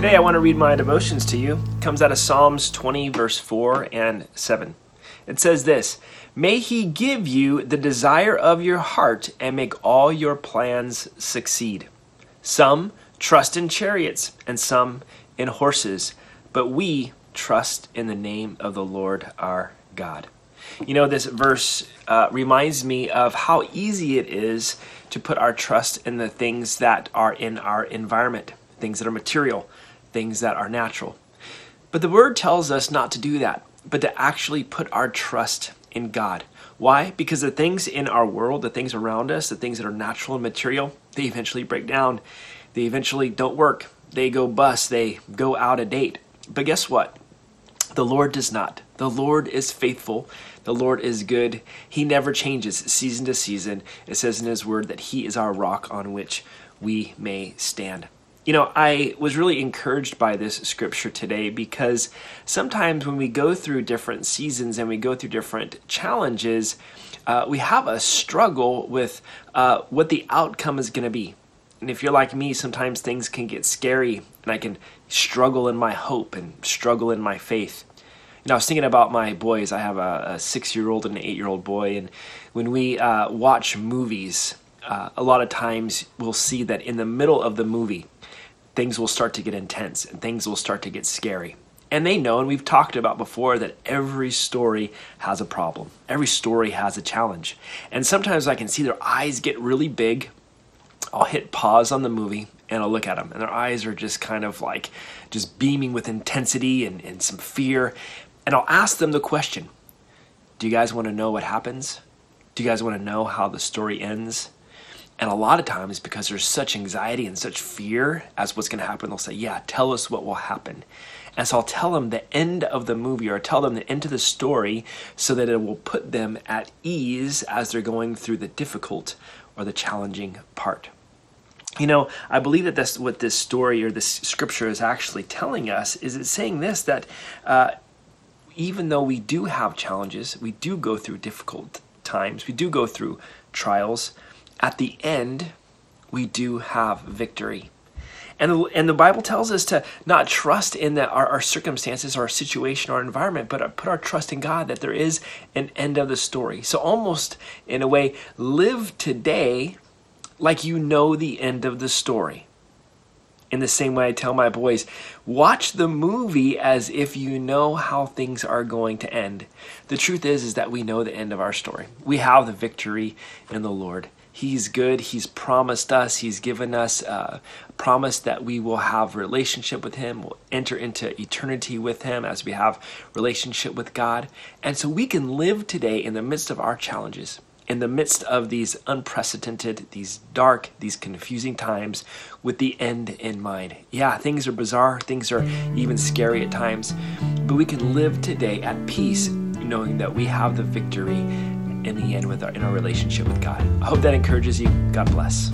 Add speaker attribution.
Speaker 1: Today I want to read my devotions to you. It comes out of Psalms 20 verse 4 and 7. It says this, "May he give you the desire of your heart and make all your plans succeed." Some trust in chariots and some in horses, but we trust in the name of the Lord our God. You know, this verse uh, reminds me of how easy it is to put our trust in the things that are in our environment, things that are material, things that are natural. But the word tells us not to do that, but to actually put our trust in God. Why? Because the things in our world, the things around us, the things that are natural and material, they eventually break down. They eventually don't work. They go bust. They go out of date. But guess what? The Lord does not. The Lord is faithful. The Lord is good. He never changes season to season. It says in His Word that He is our rock on which we may stand. You know, I was really encouraged by this scripture today because sometimes when we go through different seasons and we go through different challenges, uh, we have a struggle with uh, what the outcome is going to be. And if you're like me, sometimes things can get scary and I can struggle in my hope and struggle in my faith. You know, I was thinking about my boys. I have a, a six year old and an eight year old boy. And when we uh, watch movies, uh, a lot of times we'll see that in the middle of the movie, things will start to get intense and things will start to get scary. And they know, and we've talked about before, that every story has a problem. Every story has a challenge. And sometimes I can see their eyes get really big. I'll hit pause on the movie and I'll look at them, and their eyes are just kind of like just beaming with intensity and, and some fear. And I'll ask them the question Do you guys want to know what happens? Do you guys want to know how the story ends? And a lot of times, because there's such anxiety and such fear as what's going to happen, they'll say, Yeah, tell us what will happen. And so I'll tell them the end of the movie or tell them the end of the story so that it will put them at ease as they're going through the difficult or the challenging part. You know, I believe that that's what this story or this scripture is actually telling us is it's saying this that uh, even though we do have challenges, we do go through difficult times, we do go through trials, at the end, we do have victory. And and the Bible tells us to not trust in the, our, our circumstances, our situation, our environment, but uh, put our trust in God that there is an end of the story. So, almost in a way, live today like you know the end of the story. In the same way, I tell my boys, watch the movie as if you know how things are going to end. The truth is, is that we know the end of our story. We have the victory in the Lord. He's good. He's promised us. He's given us uh, a promise that we will have relationship with Him. We'll enter into eternity with Him as we have relationship with God. And so we can live today in the midst of our challenges, in the midst of these unprecedented, these dark, these confusing times with the end in mind. Yeah, things are bizarre. Things are even scary at times. But we can live today at peace knowing that we have the victory in the end with our, in our relationship with God. I hope that encourages you. God bless.